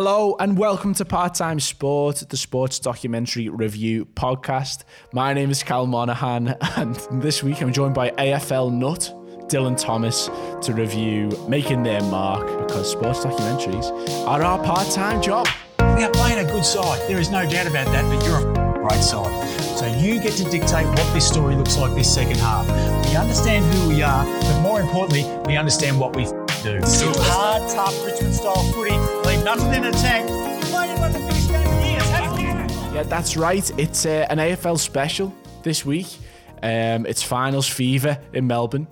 Hello and welcome to Part Time Sport, the sports documentary review podcast. My name is Cal Monahan, and this week I'm joined by AFL nut Dylan Thomas to review Making Their Mark because sports documentaries are our part time job. We are playing a good side. There is no doubt about that, but you're a great side. So you get to dictate what this story looks like this second half. We understand who we are, but more importantly, we understand what we do. Hard, tough Richmond style footy. Yeah, that's right. It's uh, an AFL special this week. Um, it's finals fever in Melbourne.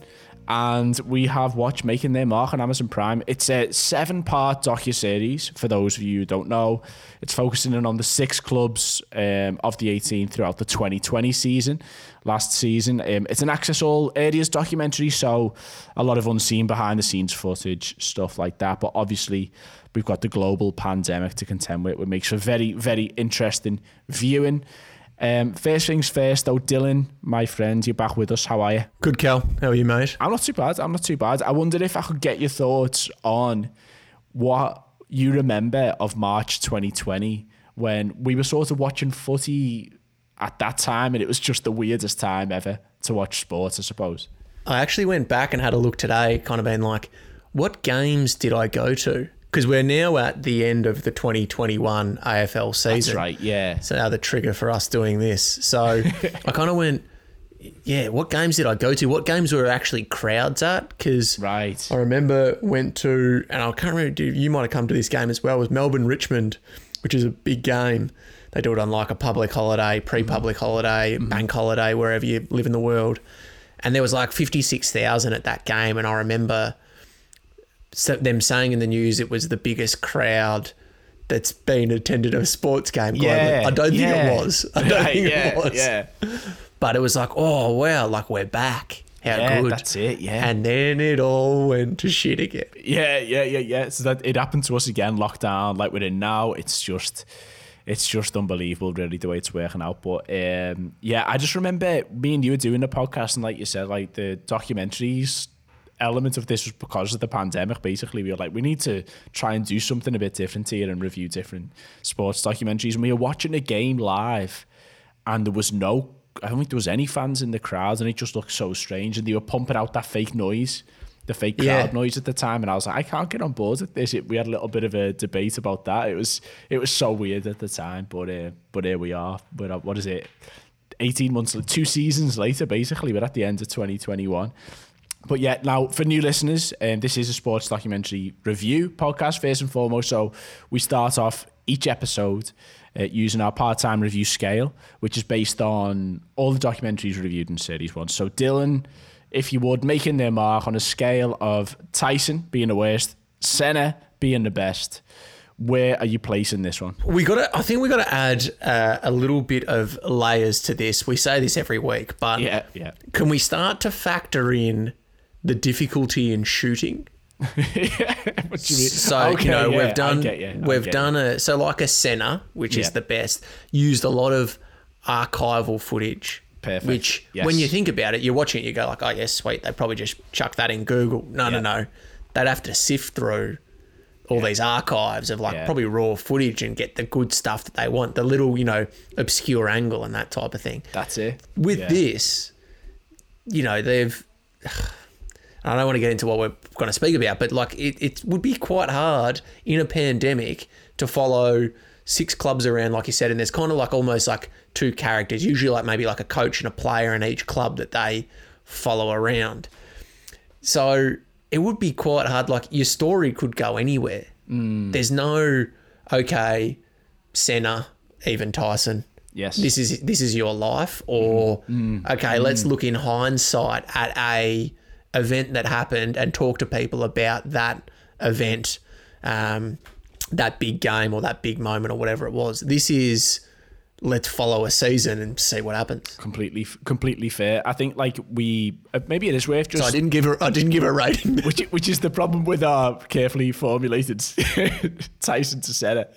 And we have watched Making Their Mark on Amazon Prime. It's a seven part docu-series, for those of you who don't know. It's focusing in on the six clubs um, of the 18 throughout the 2020 season, last season. Um, it's an access all areas documentary, so a lot of unseen behind the scenes footage, stuff like that. But obviously, we've got the global pandemic to contend with, which makes for very, very interesting viewing. Um, first things first, though, Dylan, my friend, you're back with us. How are you? Good, Cal. How are you, mate? I'm not too bad. I'm not too bad. I wonder if I could get your thoughts on what you remember of March 2020 when we were sort of watching footy at that time, and it was just the weirdest time ever to watch sports, I suppose. I actually went back and had a look today, kind of being like, what games did I go to? Because we're now at the end of the 2021 AFL season. That's right, yeah. So now the trigger for us doing this. So I kind of went, yeah, what games did I go to? What games were actually crowds at? Because Right. I remember went to, and I can't remember, you might have come to this game as well, was Melbourne Richmond, which is a big game. They do it on like a public holiday, pre public mm-hmm. holiday, mm-hmm. bank holiday, wherever you live in the world. And there was like 56,000 at that game. And I remember them saying in the news it was the biggest crowd that's been attended a sports game globally. Yeah, I don't think yeah. it was. I don't think yeah, it was. yeah. But it was like, oh, wow, like we're back. How Yeah, good. that's it, yeah. And then it all went to shit again. Yeah, yeah, yeah, yeah. So that it happened to us again, lockdown, like we're in now. It's just it's just unbelievable, really, the way it's working out. But um, yeah, I just remember me and you were doing the podcast, and like you said, like the documentaries element of this was because of the pandemic. Basically, we were like, we need to try and do something a bit different here and review different sports documentaries. And we were watching a game live, and there was no, I don't think there was any fans in the crowd, and it just looked so strange. And they were pumping out that fake noise, the fake crowd Yeah. noise at the time, and I was like, I can't get on board with this. It, we had a little bit of a debate about that. It was it was so weird at the time, but uh, but here we are. But what is it? Eighteen months, two seasons later, basically, we're at the end of 2021. But yeah, now for new listeners, um, this is a sports documentary review podcast first and foremost. So we start off each episode uh, using our part-time review scale, which is based on all the documentaries reviewed in series one. So Dylan, if you would, making their mark on a scale of Tyson being the worst, Senna being the best. Where are you placing this one? We got to. I think we got to add uh, a little bit of layers to this. We say this every week, but Yeah, yeah. can we start to factor in the difficulty in shooting? what do you mean? So Okay, you know yeah, we've done you, we've done a so like a Senna, which is the best, used a lot of archival footage. Perfect, Which yes. when you think about it, you're watching it, you go like, oh yes, sweet. They probably just chuck that in Google. No, Yeah. no, no. They'd have to sift through all these archives of like Yeah. probably raw footage and get the good stuff that they want, the little you know obscure angle and that type of thing. That's it. With Yeah. this, you know, they've. I don't want to get into what we're going to speak about, but like it, it would be quite hard in a pandemic to follow six clubs around, like you said, and there's kind of like almost like two characters, usually like maybe like a coach and a player in each club that they follow around. So it would be quite hard. Like your story could go anywhere. Mm. There's no okay, Senna, even Tyson. Yes. This is this is your life, or mm. Mm. okay, let's look in hindsight at a event that happened and talk to people about that event, um, that big game or that big moment or whatever it was. This is let's follow a season and see what happens. completely completely fair. I think like we uh, maybe it is worth just So I didn't give her I didn't give her a rating. which which is the problem with our carefully formulated Tyson to Senna.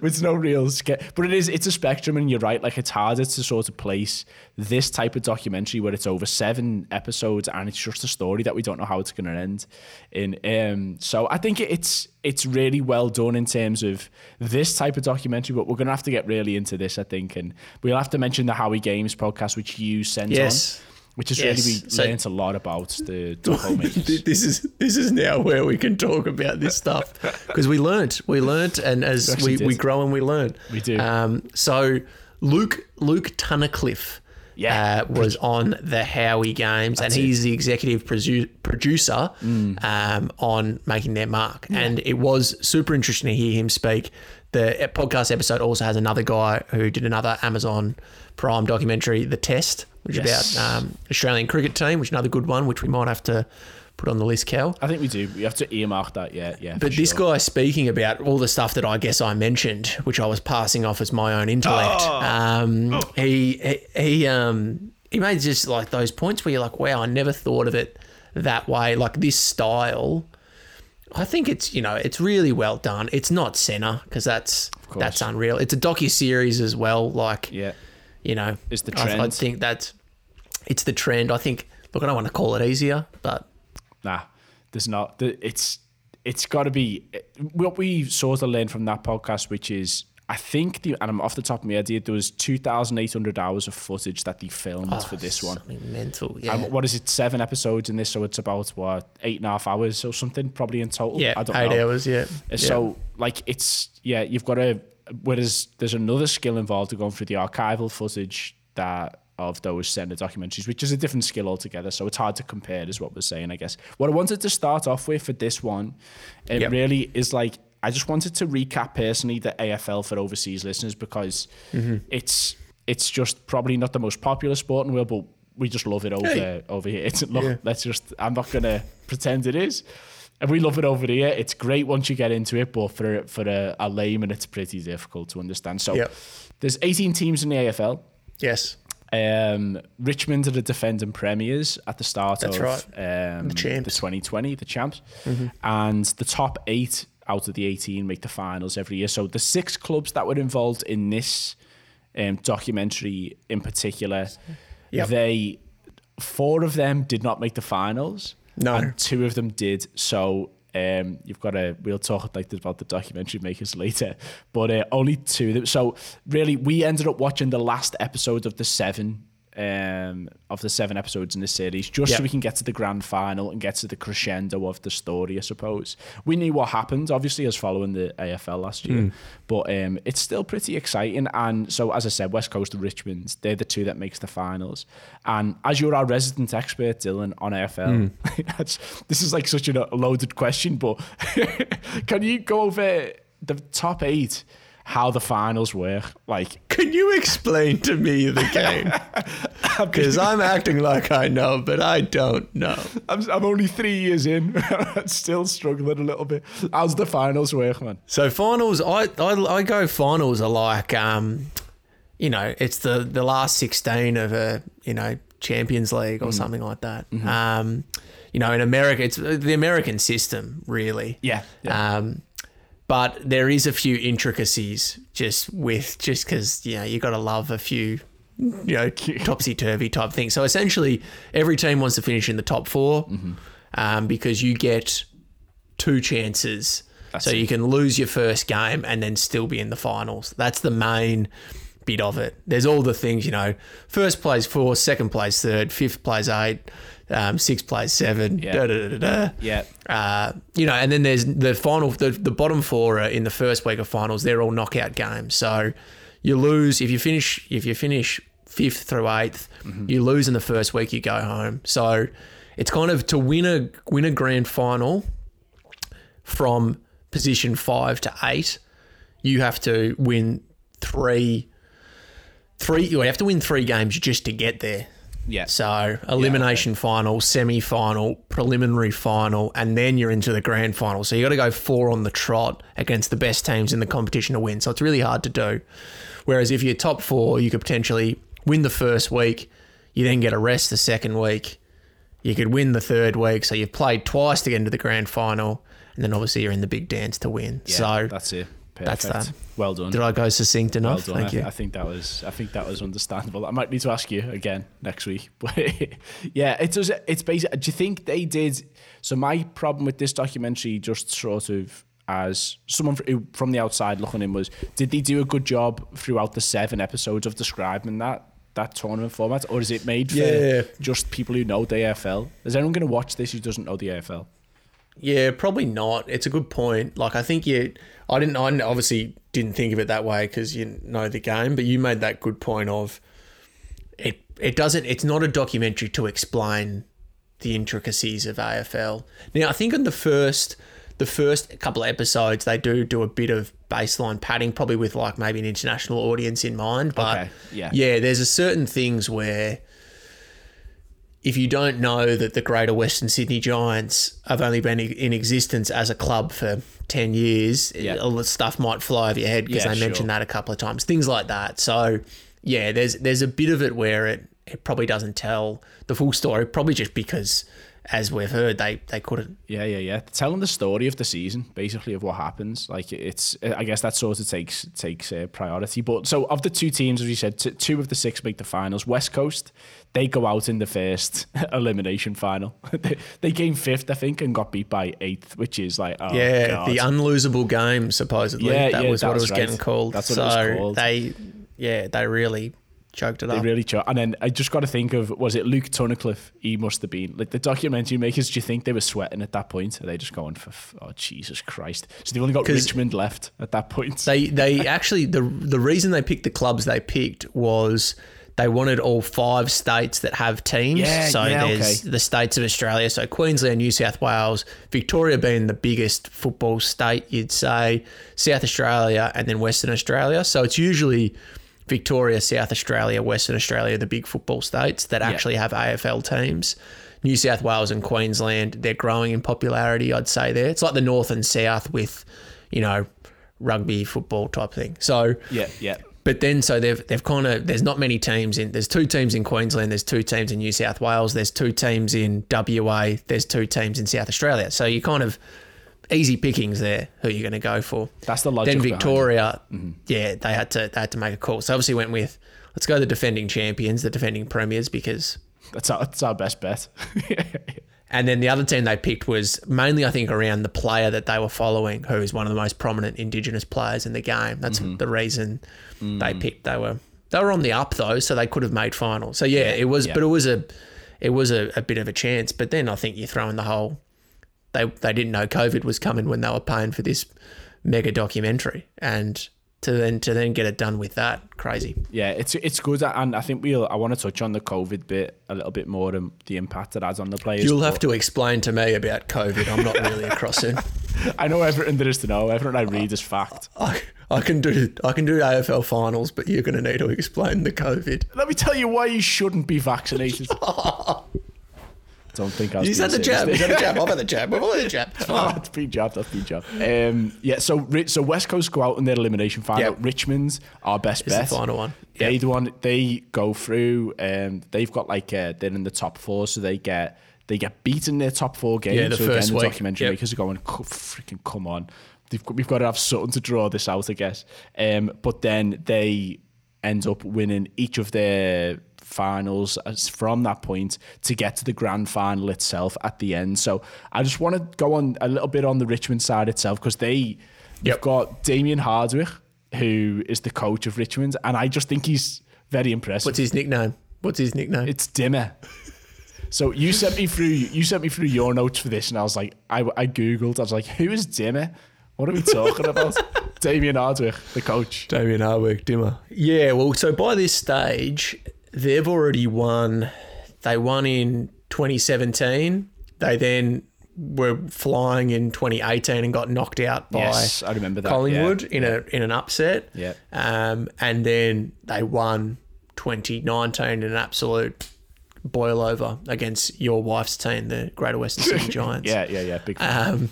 With no real scare. But it is, it's a spectrum, and you're right. Like it's harder to sort of place this type of documentary where it's over seven episodes and it's just a story that we don't know how it's going to end. In um, so I think it's it's really well done in terms of this type of documentary. But we're going to have to get really into this, I think, and we'll have to mention the Howie Games podcast, which you sent Yes. on. Which is Yes. really we So- learned a lot about the, the homemakers. this is this is now where we can talk about this stuff because we learnt we learnt and as actually we, we grow and we learn We do. um, so Luke Luke Tunnicliffe Yeah. uh, was on the Howie Games and That's it. he's the executive produ- producer Mm. um, on making their mark and it was super interesting to hear him speak the podcast episode also has another guy who did another Amazon Prime documentary The Test which Yes. is about um, Australian cricket team which is another good one which we might have to put on the list Cal I think we do. We have to earmark that. Yeah, yeah. but this sure. guy speaking about all the stuff that I guess I mentioned, which I was passing off as my own intellect, Oh. um, he he he, um, he made just like those points where you're like, wow, I never thought of it that way. Like this style, I think it's you know it's really well done. It's not Senna because that's that's unreal. It's a docu series as well. Like Yeah. you know, It's the I- I, think that's it's the trend. I think. Look, I don't want to call it easier, but Nah, there's not. It's it's got to be what we sort of learned from that podcast, which is I think the and I'm off the top of my head here, there was 2,800 hours of footage that they filmed oh, for this one. something mental. Yeah. And what is it? Seven episodes in this, so it's about what eight and a half hours or something, probably in total. yeah, I don't eight know. hours. Yeah. Yeah. So like it's yeah, you've got to whereas there's another skill involved to going through the archival footage that of those Senna documentaries, which is a different skill altogether. So it's hard to compare, is what we're saying, I guess. What I wanted to start off with for this one, it Yep. really is like I just wanted to recap personally the AFL for overseas listeners because Mm-hmm. it's it's just probably not the most popular sport in the world, but we just love it over Hey. over here. It's look, Yeah. let's just I'm not gonna pretend it is. And we love it over here. It's great once you get into it, but for for a, a layman, it's pretty difficult to understand. So Yep. there's 18 teams in the AFL. yes. Um, Richmond are the defending premiers at the start That's of right. um, the, champs. 2020, the champs. And the top eight out of the 18 make the finals every year. So the six clubs that were involved in this um, documentary in particular, Yep. they four of them did not make the finals. No. And two of them did. So um, you've got to, we'll talk like about the documentary makers later, but uh, only two of them. So really, we ended up watching the last episode of the seven. Um, of the seven episodes in this series, just Yep. so we can get to the grand final and get to the crescendo of the story, I suppose. We knew what happened, obviously, as following the AFL last year, but um, it's still pretty exciting. And so, as I said, West Coast and Richmond, they're the two that makes the finals. And as you're our resident expert, Dylan, on AFL, that's, this is like such a loaded question, but can you go over the top eight, how the finals work? Like, Can you explain to me the game? Because I'm acting like I know, but I don't know. I'm, I'm only three years in, I'm still struggling a little bit. How's the finals work, man? So finals, I, I I go finals are like, um, you know, it's the the last sixteen of a you know Champions League or something like that. Um, you know, in America, it's the American system, really. Yeah, yeah. Um, but there is a few intricacies just with just because you know you got to love a few you know topsy turvy type things. So essentially, every team wants to finish in the top 4 um, because you get two chances. That's so it. you can lose your first game and then still be in the finals. That's the main bit of it. There's all the things, you know, first plays four, second plays third, fifth plays eight, um, sixth plays seven, Yeah. da, da, da, da. Yeah. Uh, you know, and then there's the final, the, the bottom four are in the first week of finals. They're all knockout games. So you lose if you finish if you finish fifth through 8th you lose in the first week. You go home. So it's kind of to win a win a grand final from position five to eight. You have to win three. Three, you have to win three games just to get there. Yeah. So elimination final, semi final, preliminary final, and then you're into the grand final. So you got to go four on the trot against the best teams in the competition to win. So it's really hard to do. Whereas if you're top four, you could potentially win the first week, you then get a rest the second week. You could win the third week, so you've played twice to get into the grand final, and then obviously you're in the big dance to win. Yeah, so that's it. That's Perfect. that. Well done. Did I go succinct well enough? done. Thank th- you. I think that was I think that was understandable. I might need to ask you again next week. But yeah, it does. It's basic. Do you think they did? So my problem with this documentary, just sort of as someone from the outside looking in, was did they do a good job throughout the seven episodes of describing that? That tournament format, or is it made for Yeah. just people who know the AFL? Is anyone going to watch this who doesn't know the AFL? Yeah, probably not. It's a good point. Like I think you, I didn't. I obviously didn't think of it that way because you know the game, but you made that good point of it. It doesn't. It's not a documentary to explain the intricacies of AFL. Now I think in the first, the first couple of episodes, they do do a bit of baseline padding, probably with like maybe an international audience in mind. But Okay, yeah. yeah, there's a certain things where if you don't know that the Greater Western Sydney Giants have only been in existence as a club for 10 years, Yeah. all the stuff might fly over your head because Yeah, they mentioned that a couple of times. Things like that. So, yeah, there's there's a bit of it where it, it probably doesn't tell the full story, probably just because, as we've heard, they, they couldn't. Yeah, yeah, yeah. Telling the story of the season, basically of what happens. Like it's, I guess that sort of takes takes uh, priority. But so of the two teams, as you said, t- two of the six make the finals. West Coast, they go out in the first elimination final. they, they came fifth, I think, and got beat by eighth, which is like, oh yeah, God. the unlosable game, supposedly. Yeah, that yeah, was what it was right. getting called. That's what so it was called. they, yeah, they really choked it They up. really choked. And then I just got to think of was it Luke Tunnicliffe? He must have been like the documentary makers. Do you think they were sweating at that point? Are they just going for oh Jesus Christ? So they've only got Richmond left at that point. They they actually the the reason they picked the clubs they picked was they wanted all five states that have teams. Yeah, so yeah, there's okay. the states of Australia, so Queensland, New South Wales, Victoria being the biggest football state, you'd say, South Australia, and then Western Australia. So it's usually Victoria, South Australia, Western Australia, the big football states that actually have AFL teams. New South Wales and Queensland, they're growing in popularity, I'd say there. It's like the North and South with, you know, rugby, football type thing. So yeah, yeah. but then, so they've they've kind of there's not many teams in. There's two teams in Queensland. There's two teams in New South Wales. There's two teams in WA. There's two teams in South Australia. So you kind of easy pickings there. Who you're going to go for? That's the logic Then. Victoria, yeah, they had to they had to make a call. So obviously went with let's go the defending champions, the defending premiers, because That's our, that's our best bet. and then the other team they picked was mainly, I think, around the player that they were following, who is one of the most prominent Indigenous players in the game. That's Mm-hmm. the reason Mm. they picked. They were they were on the up though, so they could have made final. So yeah, it was, yeah. but it was a it was a, a bit of a chance. But then I think you throw in the whole they they didn't know COVID was coming when they were paying for this mega documentary, and to then to then get it done with that crazy. yeah, it's it's good, and I think we'll. I want to touch on the COVID bit a little bit more and the impact it has on the players. You'll have to explain to me about COVID. I'm not really across it. I know everything there is to know. Everything I read is fact. I, I can do I can do AFL finals, but you're going to need to explain the COVID. Let me tell you why you shouldn't be vaccinated. Don't think I was. Is that the jab? Is that the jab? I've had the jab. I've had the jab. It's Oh, that's been jabbed. That's been jabbed. Um, yeah. So, so West Coast go out in their elimination final. Yep. Richmond's our best It's the final one. They the one they go through. Um, they've got like uh, they're in the top four, so they get they get beaten in their top four games. Yeah, the so first again, the documentary Yep. makers are going, "Co- freaking come on. They've we've got to have something to draw this out, I guess. Um, but then they end up winning each of their finals uh, as from that point to get to the grand final itself at the end. So I just want to go on a little bit on the Richmond side itself because they they've got Damien Hardwick, who is the coach of Richmond, and I just think he's very impressive. What's his nickname? What's his nickname? It's Dimma. So you sent me through you sent me through your notes for this, and I was like, I, I googled. I was like, who is Dimma? What are we talking about? Damien Hardwick, the coach. Damien Hardwick, Dimma. Yeah, well, so by this stage, they've already won. They won in 2017. They then were flying in 2018 and got knocked out by Yes, I remember that, Collingwood yeah. in a in an upset. Yeah. Um, and then they won 2019 in an absolute boil over against your wife's team, the Greater Western Sydney Giants. Yeah, yeah, yeah. Big. Um,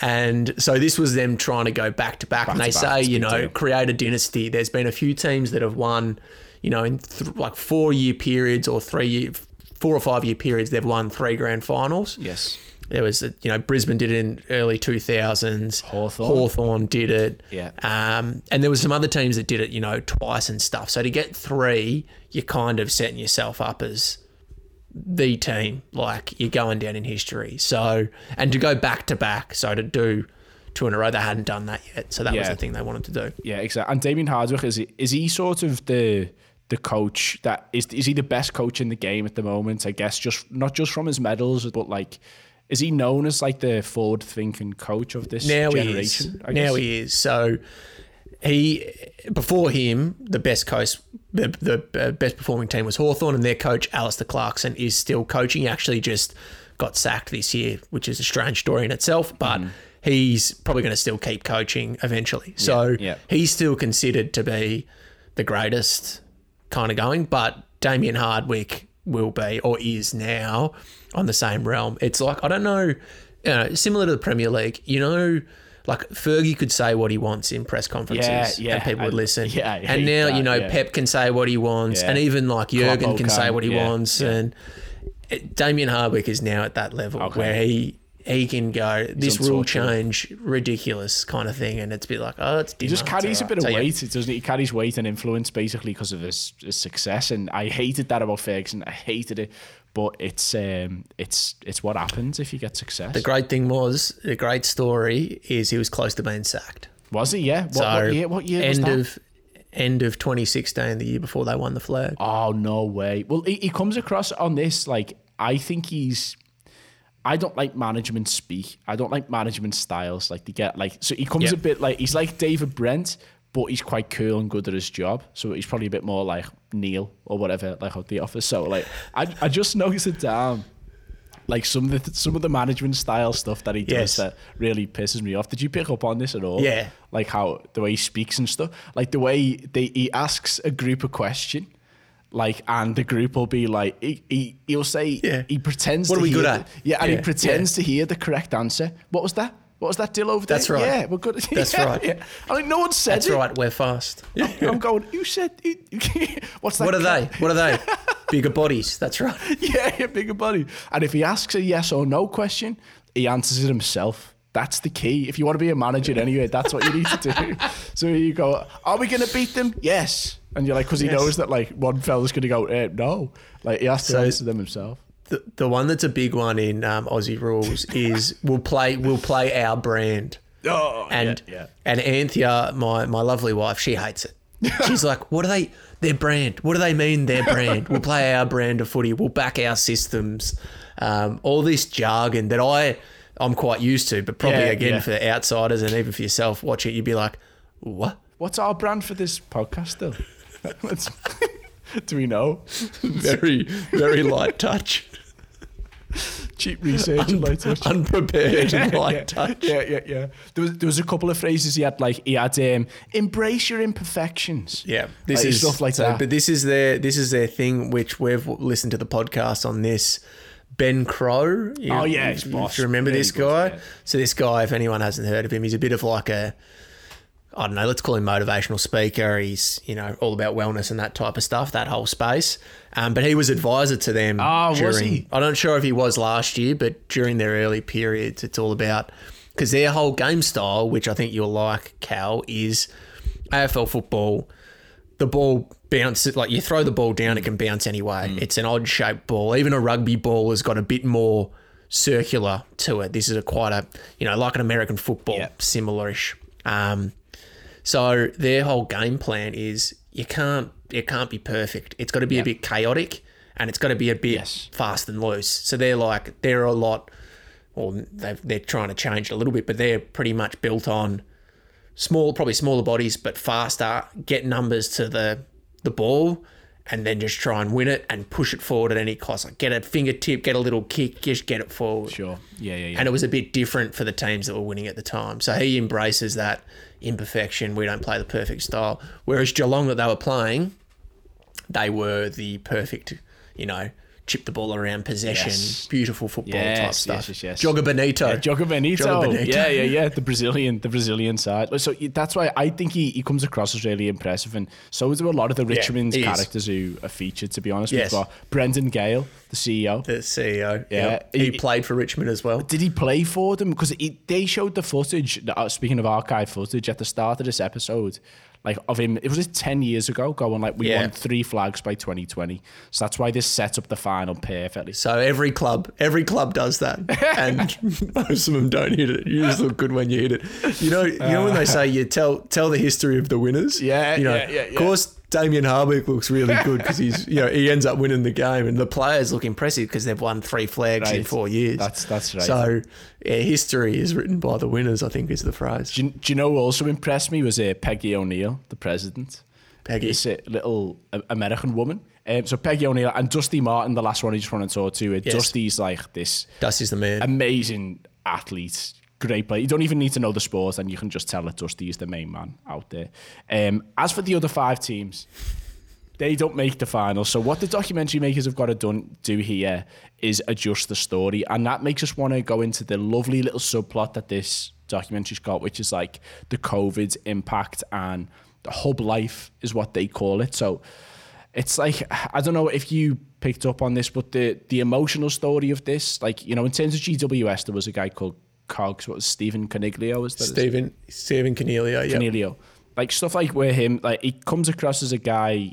and so this was them trying to go back to back. And they say, you know, deal. create a dynasty. There's been a few teams that have won, you know, in th- like four year periods or three year, four or five year periods, they've won three grand finals. yes. There was, a, you know, Brisbane did it in early 2000s. Hawthorn. Hawthorn did it. Yeah. Um, and there was some other teams that did it, you know, twice and stuff. So to get three, you're kind of setting yourself up as the team. Like you're going down in history. So, and to go back to back. So to do two in a row, they hadn't done that yet. So that was the thing they wanted to do. Yeah, exactly. And Damien Hardwick is he, is he sort of the the coach that is is he the best coach in the game at the moment? I guess just not just from his medals, but like is he known as like the forward thinking coach of this now generation? he is. I Now he is. So he before him, the best coach, the, the uh, best performing team was Hawthorn, and their coach Alastair Clarkson is still coaching. He actually just got sacked this year, which is a strange story in itself, but. He's probably going to still keep coaching eventually. So yeah. he's still considered to be the greatest kind of going, but Damien Hardwick will be or is now on the same realm. It's like I don't know, you know, similar to the Premier League. You know, like Fergie could say what he wants in press conferences, Yeah, yeah, and people would listen. yeah, and now that, you know. Pep can say what he wants, and even like Jurgen can say what he wants, and Damien Hardwick is now at that level Okay. where he. He can go this rule change, ridiculous kind of thing, and it's a bit like, oh, it's He just carries a bit of So, yeah. weight. It doesn't. He carries weight and influence basically because of his, his success. And I hated that about Ferguson. I hated it, but it's um, it's it's what happens if you get success. The great thing was the great story is he was close to being sacked. was he? Yeah. What, So what year? What year was end of end of 2016, the year before they won the flag. Oh no way. Well, he, he comes across on this like I think he's. I don't like management speak. I don't like management styles. Like to get like so he comes Yeah. a bit like he's like David Brent, but he's quite cool and good at his job. So he's probably a bit more like Neil or whatever, like out the office. So like I I just noticed it down. Like some of the some of the management style stuff that he does Yes. that really pisses me off. Did you pick up on this at all? Yeah. Like how the way he speaks and stuff. Like the way they he asks a group a question, like and the group will be like he, he he'll say Yeah. he pretends. What to are we good hear at? the- yeah, and Yeah, he pretends to hear the correct answer. What was that? What was that deal over there? That's right. Yeah, we're good. That's Yeah, right. Yeah. I mean, no one said That's it. right, we're fast. I'm going. You said. What's that? What are they? What are they? Bigger bodies. That's right. yeah, yeah, bigger body. And if he asks a yes or no question, he answers it himself. That's the key. If you want to be a manager anyway, that's what you need to do. so you go, are we going to beat them? Yes. And you're like, because he Yes. knows that like one fella's going to go, eh, no. Like he has to So- answer them himself. The, the one that's a big one in um, Aussie rules is we'll play we'll play our brand. Oh, And yeah, yeah. and Anthea, my my lovely wife, she hates it. She's like, "What are they? Their brand? What do they mean? Their brand? We'll play our brand of footy. We'll back our systems. Um, all this jargon that I I'm quite used to, but probably Yeah, again for outsiders and even for yourself watching, it, you'd be like, "What? What's our brand for this podcast, though? Let's- do we know? Very very light touch, Cheap research and light touch. unprepared and light yeah, touch." Yeah, yeah, yeah. There was there was a couple of phrases he had like he had um, embrace your imperfections. Yeah, this Like, is stuff like so- that. But this is their this is their thing, which we've listened to the podcast on this. Ben Crowe. You, Oh, yeah, you, he's you remember Really this good, guy? yeah. So this guy, if anyone hasn't heard of him, he's a bit of like a I don't know, let's call him motivational speaker. He's, you know, all about wellness and that type of stuff, that whole space. Um, but he was advisor to them. Oh, was he? I'm not sure if he was last year, but during their early periods, it's all about because their whole game style, which I think you'll like, Cal, is AFL football. The ball bounces like you throw the ball down, it can bounce anyway. Mm. It's an odd shaped ball. Even a rugby ball has got a bit more circular to it. This is a quite a you know like an American football, Yeah. similar-ish. Um, so their whole game plan is you can't it can't be perfect. It's got to be a bit chaotic and it's got to be a bit Yes. fast and loose. So they're like they're a lot. Well, they've, they're trying to change it a little bit, but they're pretty much built on small, probably smaller bodies, but faster. Get numbers to the the ball, and then just try and win it and push it forward at any cost. Like get a fingertip, get a little kick, just get it forward. Sure. Yeah, yeah, yeah. And it was a bit different for the teams that were winning at the time. So he embraces that imperfection. We don't play the perfect style. Whereas Geelong that they were playing, they were the perfect, you know, chip the ball around possession, Yes. beautiful football Yes, type stuff. yes, yes. Joga Bonito. Yeah, Joga Bonito. Joga Bonito. Yeah, yeah, yeah. The Brazilian, the Brazilian side. So that's why I think he, he comes across as really impressive, and so do a lot of the Richmond he is. characters who are featured. To be honest, Yes. we've got Brendan Gale, the CEO. the CEO. Yeah. Yep. He, He- played for Richmond as well. Did he play for them? Because they showed the footage. uh, Speaking of archive footage, at the start of this episode, like of him, it was it ten years ago, going like we Yeah. won three flags by 2020. So that's why this sets up the final perfectly. So every club, every club does that, and most of them don't hit it. You just look good when you hit it. You know, you know when they uh. say you tell tell the history of the winners. Yeah, you know, yeah, yeah, Of yeah. course, Damien Hardwick looks really good because he's you know he ends up winning the game, and the players look impressive because they've won three flags in four years. That's- that's right. So yeah, history is written by the winners. I think is the phrase. Do you, do you know who also impressed me was uh, Peggy O'Neill, the president. Peggy. This uh, little uh, American woman. Um, so Peggy O'Neill and Dusty Martin, the last one I just want to talk to. Uh, Yes. Dusty's like this Dusty's the man. amazing athlete, great player. You don't even need to know the sport, and you can just tell that Dusty is the main man out there. Um, as for the other five teams, they don't make the final. So what the documentary makers have got to do here is adjust the story, and that makes us want to go into the lovely little subplot that this documentary's got, which is like the COVID impact and the hub life is what they call it. So it's like I don't know if you picked up on this, but the the emotional story of this, like you know, in terms of GWS, there was a guy called Cogs, what was Stephen Coniglio, Was that Stephen Stephen Coniglio. Yeah. Coniglio. Like stuff like where him, like he comes across as a guy.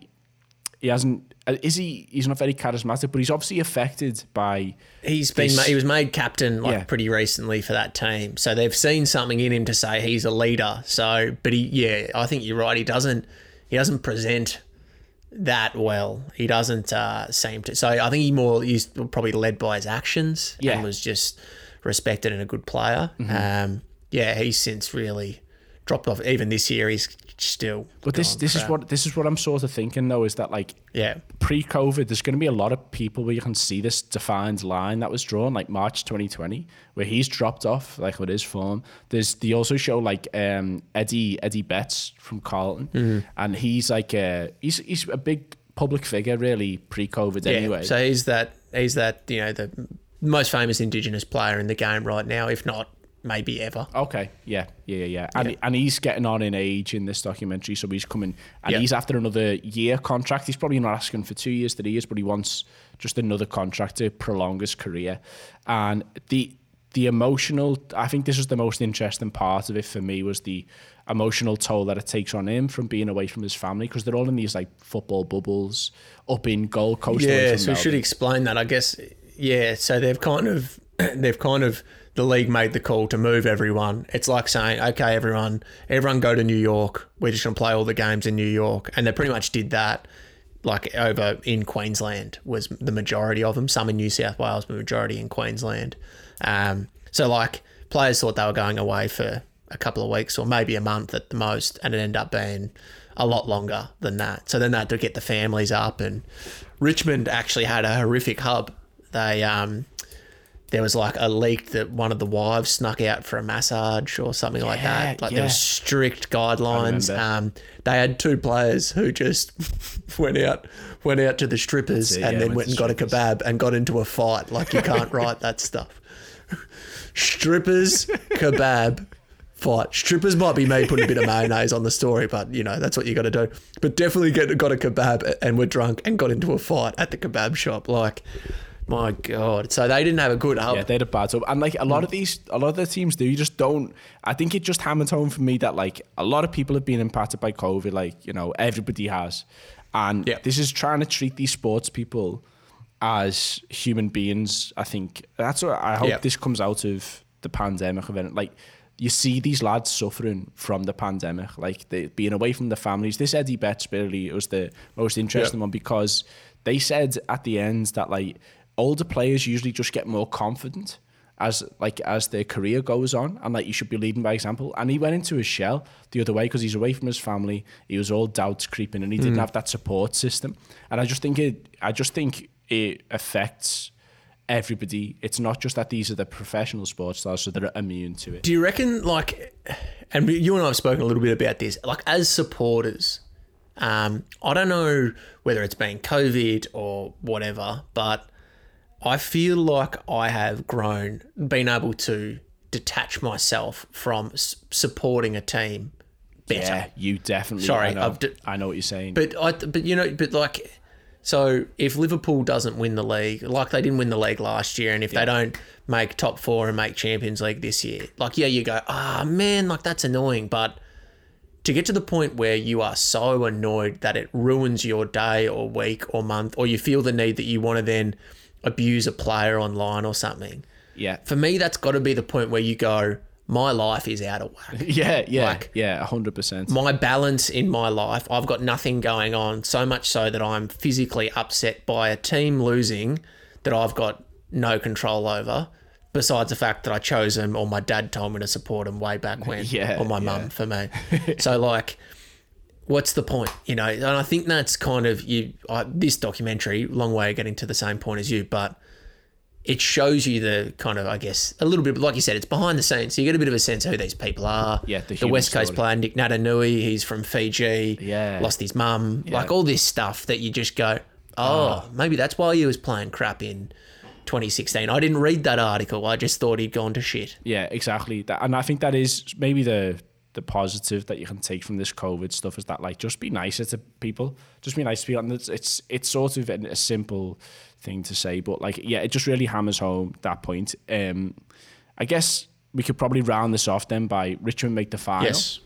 He hasn't. uh, Is he? He's not very charismatic, but he's obviously affected by. He's been he was made captain like Yeah. pretty recently for that team, so they've seen something in him to say he's a leader. So, but he, yeah, I think you're right. He doesn't he doesn't present that well. He doesn't uh, seem to. So I think he more he's probably led by his actions Yeah. and was just respected and a good player. Um, yeah, he's since really dropped off. Even this year, he's still. But this this is what this is what I'm sort of thinking though is that like Yeah. pre-COVID, there's going to be a lot of people where you can see this defined line that was drawn, like March 2020, where he's dropped off, like with his form. There's they also show like um, Eddie Eddie Betts from Carlton, Mm-hmm. and he's like a he's he's a big public figure, really pre-COVID. Yeah. Anyway, So he's that he's that you know the most famous Indigenous player in the game right now, if not maybe ever. Okay, yeah, yeah, yeah, yeah. And, Yeah. and he's getting on in age in this documentary, so he's coming, and Yeah. he's after another year contract. He's probably not asking for two years, three years, but he wants just another contract to prolong his career. And the the emotional, I think this was the most interesting part of it for me was the emotional toll that it takes on him from being away from his family because they're all in these like football bubbles up in Gold Coast. Yeah, so we should explain that. I guess yeah. So they've kind of they've kind of the league made the call to move everyone. It's like saying, okay, everyone, everyone go to New York. We're just gonna play all the games in New York, and they pretty much did that. Like over in Queensland was the majority of them. Some in New South Wales, but majority in Queensland. Um, so like players thought they were going away for a couple of weeks or maybe a month at the most, and it ended up being a lot longer than that. So then they had to get the families up, and Richmond actually had a horrific hub. They um, there was like a leak that one of the wives snuck out for a massage or something like that. Like yeah. there was strict guidelines. Um, they had two players who just went out went out to the strippers That's it, and yeah, then went went to and got a kebab and got into a fight. Like you can't write that stuff. Strippers kebab fight. Strippers might be me putting a bit of mayonnaise on the story, but you know that's what you got to do. But definitely get got a kebab and were drunk and got into a fight at the kebab shop. Like, my god! So they didn't have a good hub. Yeah, they had a bad sub. And like a lot of these, a lot of the teams do. You just don't. I think it just hammered home for me that like a lot of people have been impacted by COVID. Like you know, everybody has, and Yeah. this is trying to treat these sports people as human beings. I think that's what I hope Yeah. this comes out of the pandemic event. Like you see these lads suffering from the pandemic, like they being away from the families. This Eddie Betts really was the most interesting one because they said at the end that like older players usually just get more confident as like as their career goes on. And like you should be leading by example. And he went into his shell the other way because he's away from his family. He was all doubts creeping and he didn't have that support system. And i just think it i just think it affects everybody. It's not just that these are the professional sports stars so they're immune to it. Do you reckon, like, and you and I have spoken a little bit about this, like, as supporters, um, I don't know whether it's been COVID or whatever, but I feel like I have grown, been able to detach myself from s- supporting a team better. Yeah, you definitely. Sorry, I know, I've d- I know what you're saying. But I, but you know, but like, so if Liverpool doesn't win the league, like they didn't win the league last year, and if they don't make top four and make Champions League this year, like yeah, you go, ah man, like that's annoying. But to get to the point where you are so annoyed that it ruins your day or week or month, or you feel the need that you want to then abuse a player online or something. yeah, For me, that's got to be the point where you go, my life is out of whack yeah, yeah, Like- yeah, hundred percent. my balance in my life, I've got nothing going on, so much so that I'm physically upset by a team losing that I've got no control over, besides the fact that I chose them or my dad told me to support them way back when, Yeah, or my yeah. mum for me. so, like, what's the point? You know, and I think that's kind of you. I, this documentary, long way of getting to the same point as you, but it shows you the kind of, I guess, a little bit, like you said, it's behind the scenes. So you get a bit of a sense of who these people are. Yeah, the the, West Coast player, Nick Naitanui, he's from Fiji. Yeah. Lost his mum. Like all this stuff that you just go, Ah. oh, maybe that's why he was playing crap in 2016. I didn't read that article. I just thought he'd gone to shit. Yeah, exactly. That, and I think that is maybe the the positive that you can take from this COVID stuff is that like just be nicer to people, just be nice to people. And it's it's, it's sort of a, simple thing to say, but like yeah, it just really hammers home that point. Um, I guess we could probably round this off then by Richmond make the final. Yes.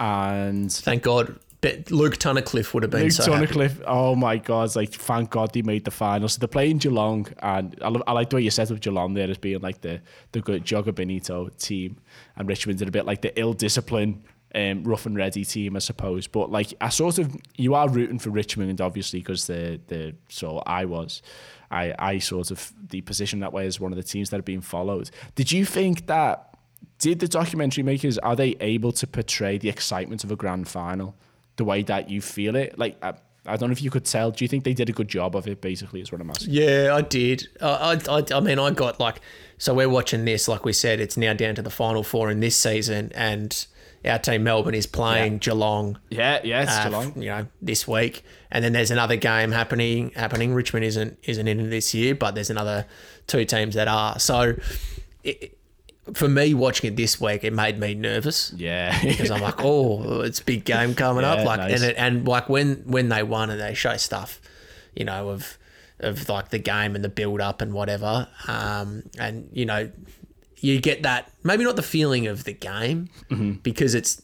and Thank God. But Luke Tunnicliffe would have been Luke so. Tunnicliffe, oh my God, like thank God they made the final. So they're playing Geelong, and I, love, I like the way you set up Geelong there as being like the the good Joga Bonito team, and Richmond's a bit like the ill disciplined, um, rough and ready team, I suppose. But like, I sort of you are rooting for Richmond, obviously, because the the so I was. I, I sort of the position that way as one of the teams that are being followed. Did you think that did the documentary makers are they able to portray the excitement of a grand final the way that you feel it? Like I, I don't know if you could tell. Do you think they did a good job of it? Basically, is what I'm asking. Yeah, I did. I, I, I- I mean, I got like, so we're watching this, like we said, it's now down to the final four in this season, and our team Melbourne is playing Yeah. Geelong. Yeah, yeah, uh, Geelong. you know, this week, and then there's another game happening. Happening. Richmond isn't isn't in this year, but there's another two teams that are. So, it, for me, watching it this week, it made me nervous Yeah, because I'm like, oh, it's big game coming Yeah, up. Like, nice. and it, and like when when they won and they show stuff, you know, of of like the game and the build up and whatever, um, and you know, you get that maybe not the feeling of the game Mm-hmm. because it's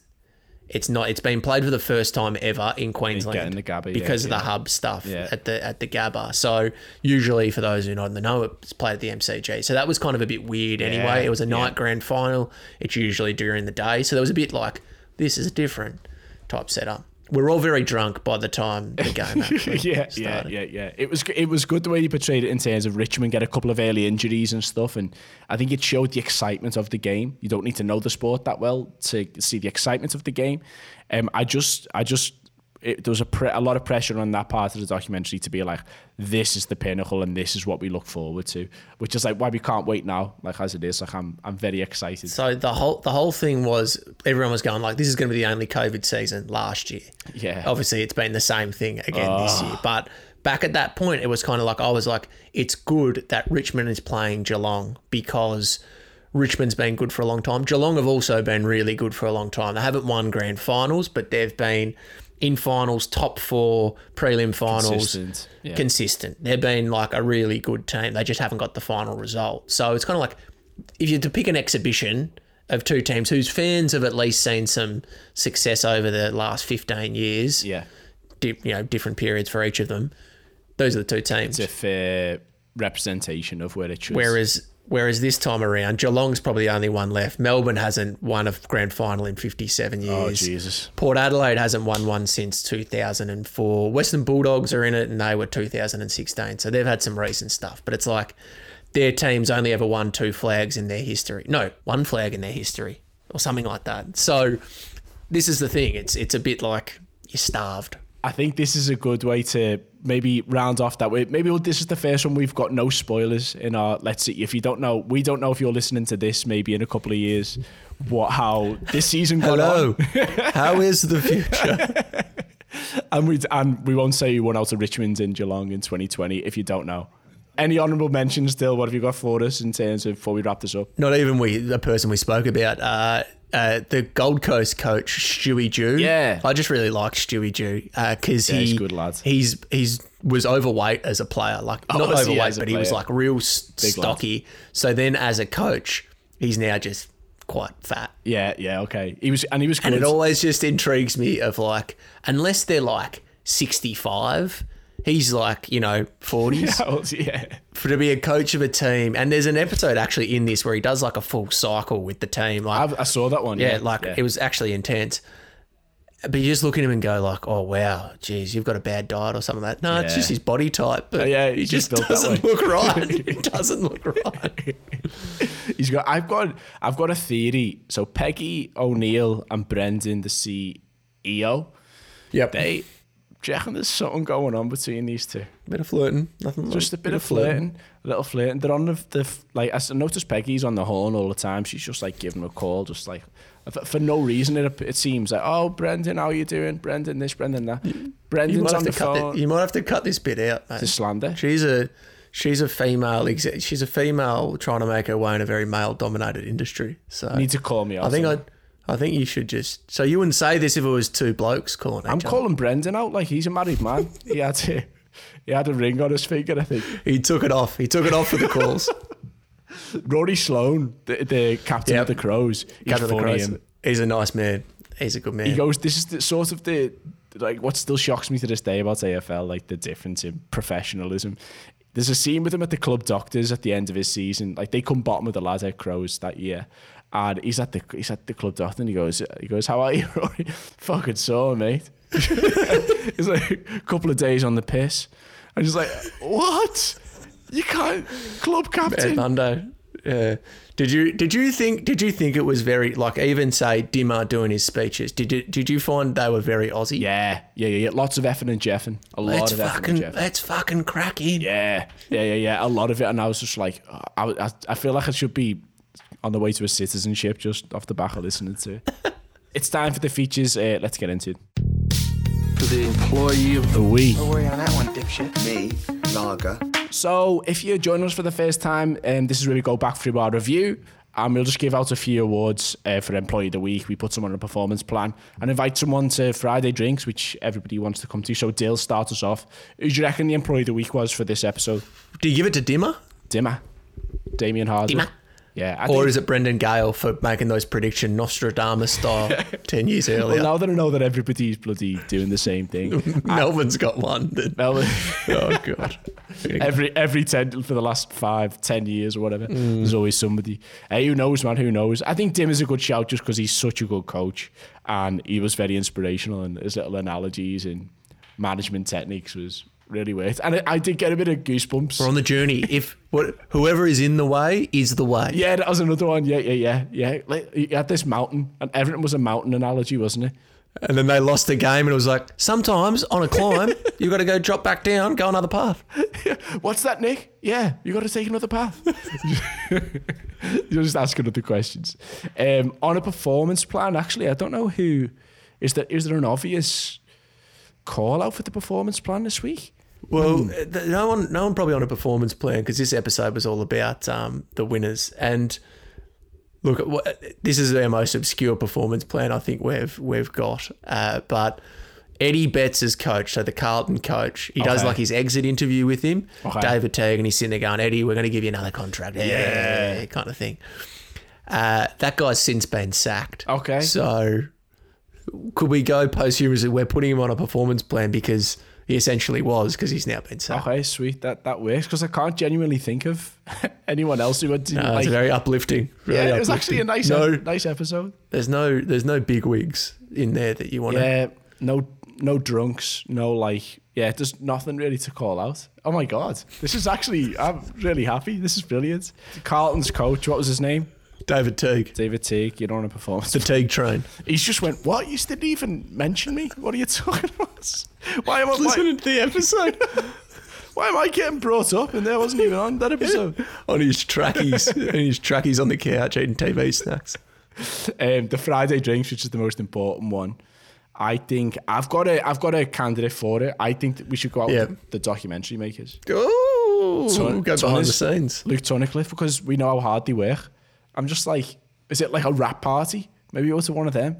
it's not it's been played for the first time ever in Queensland the Gabba, yeah, because of yeah. the hub stuff Yeah. at the at the Gabba. So usually for those who not in the know, it's played at the MCG. So that was kind of a bit weird anyway. Yeah, It was a night yeah. grand final. It's usually during the day. So there was a bit like this is a different type setup. We're all very drunk by the time the game actually yeah, yeah, started. yeah, yeah. It was it was good the way you portrayed it in terms of Richmond get a couple of early injuries and stuff, and I think it showed the excitement of the game. You don't need to know the sport that well to see the excitement of the game. Um, I just, I just. It, there was a, pre- a lot of pressure on that part of the documentary to be like, this is the pinnacle and this is what we look forward to, which is like why we can't wait now, like as it is. Like I'm, I'm very excited. So the whole the whole thing was everyone was going like this is going to be the only COVID season last year. Yeah. Obviously, it's been the same thing again this ah. year. But back at that point, it was kind of like I was like, it's good that Richmond is playing Geelong because Richmond's been good for a long time. Geelong have also been really good for a long time. They haven't won grand finals, but they've been in finals, top four, prelim finals, Consistent, yeah. consistent. They've been like a really good team. They just haven't got the final result. So it's kind of like if you had to pick an exhibition of two teams whose fans have at least seen some success over the last 15 years, yeah, di- you know, different periods for each of them, those are the two teams. it's a fair representation of where it should. Whereas whereas this time around, Geelong's probably the only one left. Melbourne hasn't won a grand final in 57 years. oh Jesus, Port Adelaide hasn't won one since 2004. Western Bulldogs are in it and they were 2016. So they've had some recent stuff. But it's like their teams only ever won two flags in their history. No, one flag in their history or something like that. So this is the thing. It's it's a bit like you're starved. I think this is a good way to maybe round off that way. Maybe we'll- this is the first one we've got no spoilers in our. Let's see if you don't know, we don't know if you're listening to this maybe in a couple of years. What how this season got on, How is the future? and we and we won't say you won out of Richmond in Geelong in 2020 if you don't know. Any honourable mentions still? What have you got for us in terms of before we wrap this up? Not even we, the person we spoke about, uh, uh, the Gold Coast coach Stewie Dew. Yeah. I just really like Stewie Dew because Yeah, he, he's good lad. He's he's was overweight as a player, like Oh, not overweight, but he was like real Big stocky. So then, as a coach, he's now just quite fat. Yeah, yeah, okay. He was, and he was good. And it always just intrigues me of like, unless they're like 65, he's like, you know, 40s. yeah. For to be a coach of a team. And there's an episode actually in this where he does like a full cycle with the team. Like, I've, I saw that one. yeah, Yeah, like yeah. it was actually intense. But you just look at him and go like, "Oh wow, geez, you've got a bad diet or something like that." No, it's just his body type. But Oh, yeah, he just just doesn't look right. it doesn't look right. He's got. I've got. I've got a theory. So Peggy O'Neill and Brendan, the CEO, Yep, they. Do you reckon there's something going on between these two? A bit of flirting, nothing. Just a bit, of flirting, a little flirting. They're on the, the like. I noticed Peggy's on the horn all the time. She's just like giving a call, just like for, no reason. It it seems like, oh, Brendan, how you doing? Brendan, this, Brendan, that. You Brendan's might, on have the to cut phone. thi- you might have to cut this bit out, mate. to slander. She's a she's a female. She's a female trying to make her way in a very male dominated industry. So You need to call me out. I think I. I think you should just. So you wouldn't say this if it was two blokes calling. I'm calling Brendan out like he's a married man. he had to, he had a ring on his finger. I think. He took it off. He took it off for the calls. Rory Sloane, the, the captain Yep. of the Crows, he's Captain of the funny. Crows. He's a nice man. He's a good man. He goes, "This is the sort of the like what still shocks me to this day about AFL, like the difference in professionalism." There's a scene with him at the club doctors at the end of his season. Like they come bottom of the ladder, Crows that year, and he's at the he's at the club doctor and he goes, he goes, "How are you, Rory? Fucking sore, mate." He's like a couple of days on the piss. I'm just like, what? You can't club captain. Edmundo. Yeah. Did you did you think did you think it was very like even say Dimma doing his speeches? Did you did you find they were very Aussie? Yeah, yeah, yeah, yeah. Lots of effing and jeffing. A lot Let's of effing fucking and jeffing. let's fucking crack in. Yeah, yeah, yeah, yeah. A lot of it, and I was just like, I, I, I feel like I should be on the way to a citizenship just off the back of listening to. it's time for the features. Uh, let's get into it. For the employee of The week. Don't worry on that one, dipshit. Me, lager. So, if you're joining us for the first time, um, this is where we go back through our review. And we'll just give out a few awards uh, for Employee of the Week. We put someone on a performance plan and invite someone to Friday drinks, which everybody wants to come to. So, Dale, start us off. Who do you reckon the Employee of the Week was for this episode? Do you give it to Dimma? Dimma. Damien Hardwick. Dimma. Yeah. I Or think- is it Brendan Gale for making those prediction Nostradamus style ten years Well, earlier? now that I know that everybody's bloody doing the same thing. Melbourne's got one. That, Melbourne, oh god. every every ten for the last five, ten years or whatever, Mm. there's always somebody. Hey, who knows, man? Who knows? I think Dim is a good shout just because he's such a good coach and he was very inspirational and his little analogies and management techniques was really worth. And I, I did get a bit of goosebumps. We're on the journey. If what whoever is in the way is the way. yeah, that was another one. Yeah, yeah, yeah, yeah. Like, you had this mountain, and everything was a mountain analogy, wasn't it? And then they lost the game, and it was like sometimes on a climb you've got to go drop back down, go another path. What's that, Nick? Yeah, you've got to take another path. You're just asking other questions. Um, on a performance plan, actually, I don't know who is there. Is there an obvious call out for the performance plan this week? Well, th- no one, no one probably on a performance plan because this episode was all about um, the winners. And look, this is our most obscure performance plan I think we've we've got. Uh, but Eddie Betts coach, so the Carlton coach, he does like his exit interview with him, Okay. David Teague, and he's sitting there going, Eddie, we're going to give you another contract, yeah, kind of thing. Uh, that guy's since been sacked. Okay. So could we go posthumously? We're putting him on a performance plan because he essentially was because he's now been sacked. Okay, oh, sweet. That that works because I can't genuinely think of anyone else who would do. No, like, it's very uplifting. yeah, Very it was actually a nice, No, nice episode. there's no, there's no big wigs in there that you want to. Yeah, no, no drunks, no like, yeah, there's nothing really to call out. Oh my god, this is actually, I'm really happy. This is brilliant. Carlton's coach, what was his name? David Teague, David Teague. You're on a performance. the Teague train. He's just went, what? You didn't even mention me. What are you talking about? Why am I? Listening to the episode why am I getting brought up? And there wasn't even on that episode. on his trackies, on his trackies on the couch eating TV snacks. um, the Friday drinks, which is the most important one. I think I've got a I've got a candidate for it. I think that we should go out Yeah. with the documentary makers. Oh, Ton- go behind the scenes. Luke Tunnicliffe because we know how hard they work. I'm just like, is it like a wrap party? Maybe go to one of them.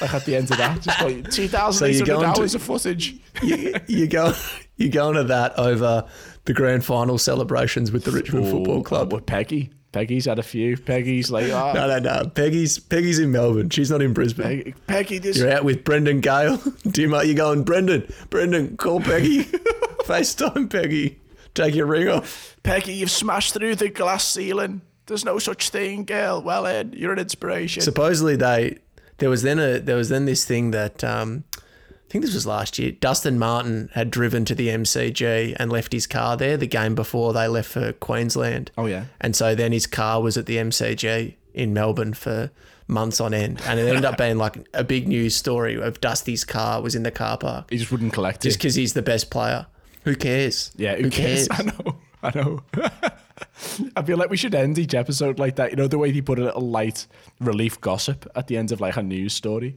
like at the end of that, just like 2,800 going to- hours of footage. you, you go, you going to that over the grand final celebrations with the Richmond Football Club. With Peggy. Peggy's had a few. Peggy's like, oh, No, ah. no, no. Peggy's Peggy's in Melbourne. She's not in Brisbane. Peggy, Peggy this. You're out with Brendan Gale. Dimma, you're going, Brendan, Brendan, call Peggy. FaceTime Peggy. Take your ring off. Peggy, you've smashed through the glass ceiling. There's no such thing, girl. Well, Ed, you're an inspiration. Supposedly they there was then a there was then this thing that um I think this was last year. Dustin Martin had driven to the MCG and left his car there the game before they left for Queensland. Oh, yeah. And so then his car was at the MCG in Melbourne for months on end. And it ended up being like a big news story of Dusty's car was in the car park. he just wouldn't collect it Just because he's the best player. Who cares? Yeah, who, cares? I know. I know. I feel like we should end each episode like that. You know, the way they put a little light relief gossip at the end of like a news story.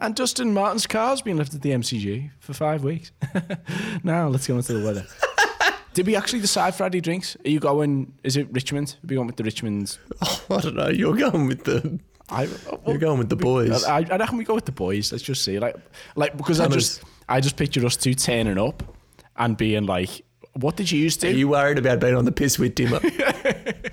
And Dustin Martin's car's been left at the MCG for five weeks. now let's go into the weather. Did we actually decide Friday drinks? Are you going? Is it Richmond? Are we going with the Richmond? Oh, I don't know. You're going with the I, You're going with the boys. I, I reckon we go with the boys. Let's just see, like, like because I just, I just picture us two turning up and being like, "What did you used to?" Are you worried about being on the piss with Dimma?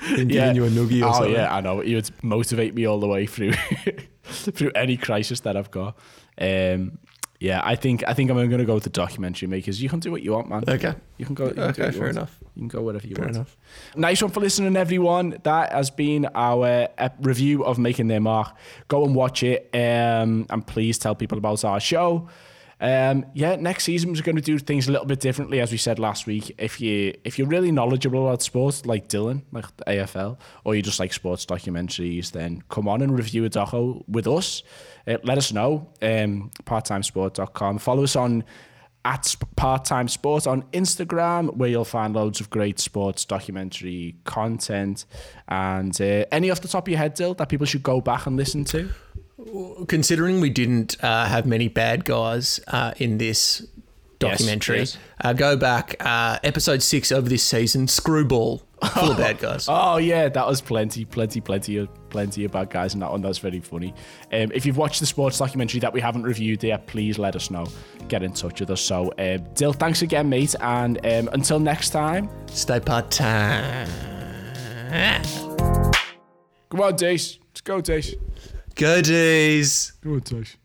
and giving you a noogie or oh something? yeah, I know. It would motivate me all the way through through any crisis that I've got. Um, yeah, I think I think I'm going to go with the documentary makers. You can do what you want, man. Okay. you can go. You can Okay, fair want. enough. You can go whatever you want. Fair want. enough. Nice one for listening, everyone. That has been our review of Making Their Mark. Go and watch it, um, and please tell people about our show. Um, yeah, next season we're going to do things a little bit differently, as we said last week. If you if you're really knowledgeable about sports, like Dylan, like the AFL, or you just like sports documentaries, then come on and review a doco with us. Uh, let us know. Um, parttimesport.com. Follow us on at Part Time Sport on Instagram, where you'll find loads of great sports documentary content. And uh, any off the top of your head, Dill, that people should go back and listen to? Considering we didn't uh, have many bad guys uh, in this documentary, yes. Uh, go back uh, episode six of this season, Screwball, full of bad guys. Oh yeah, that was plenty, plenty, plenty of plenty of bad guys in that one. That's very funny. Um, if you've watched the sports documentary that we haven't reviewed yet, please let us know. Get in touch with us. So, uh, Dill, thanks again, mate, and um, until next time. Stay part time. Come on, Dace. Let's go, Dace. Go D's. Come on, Dace.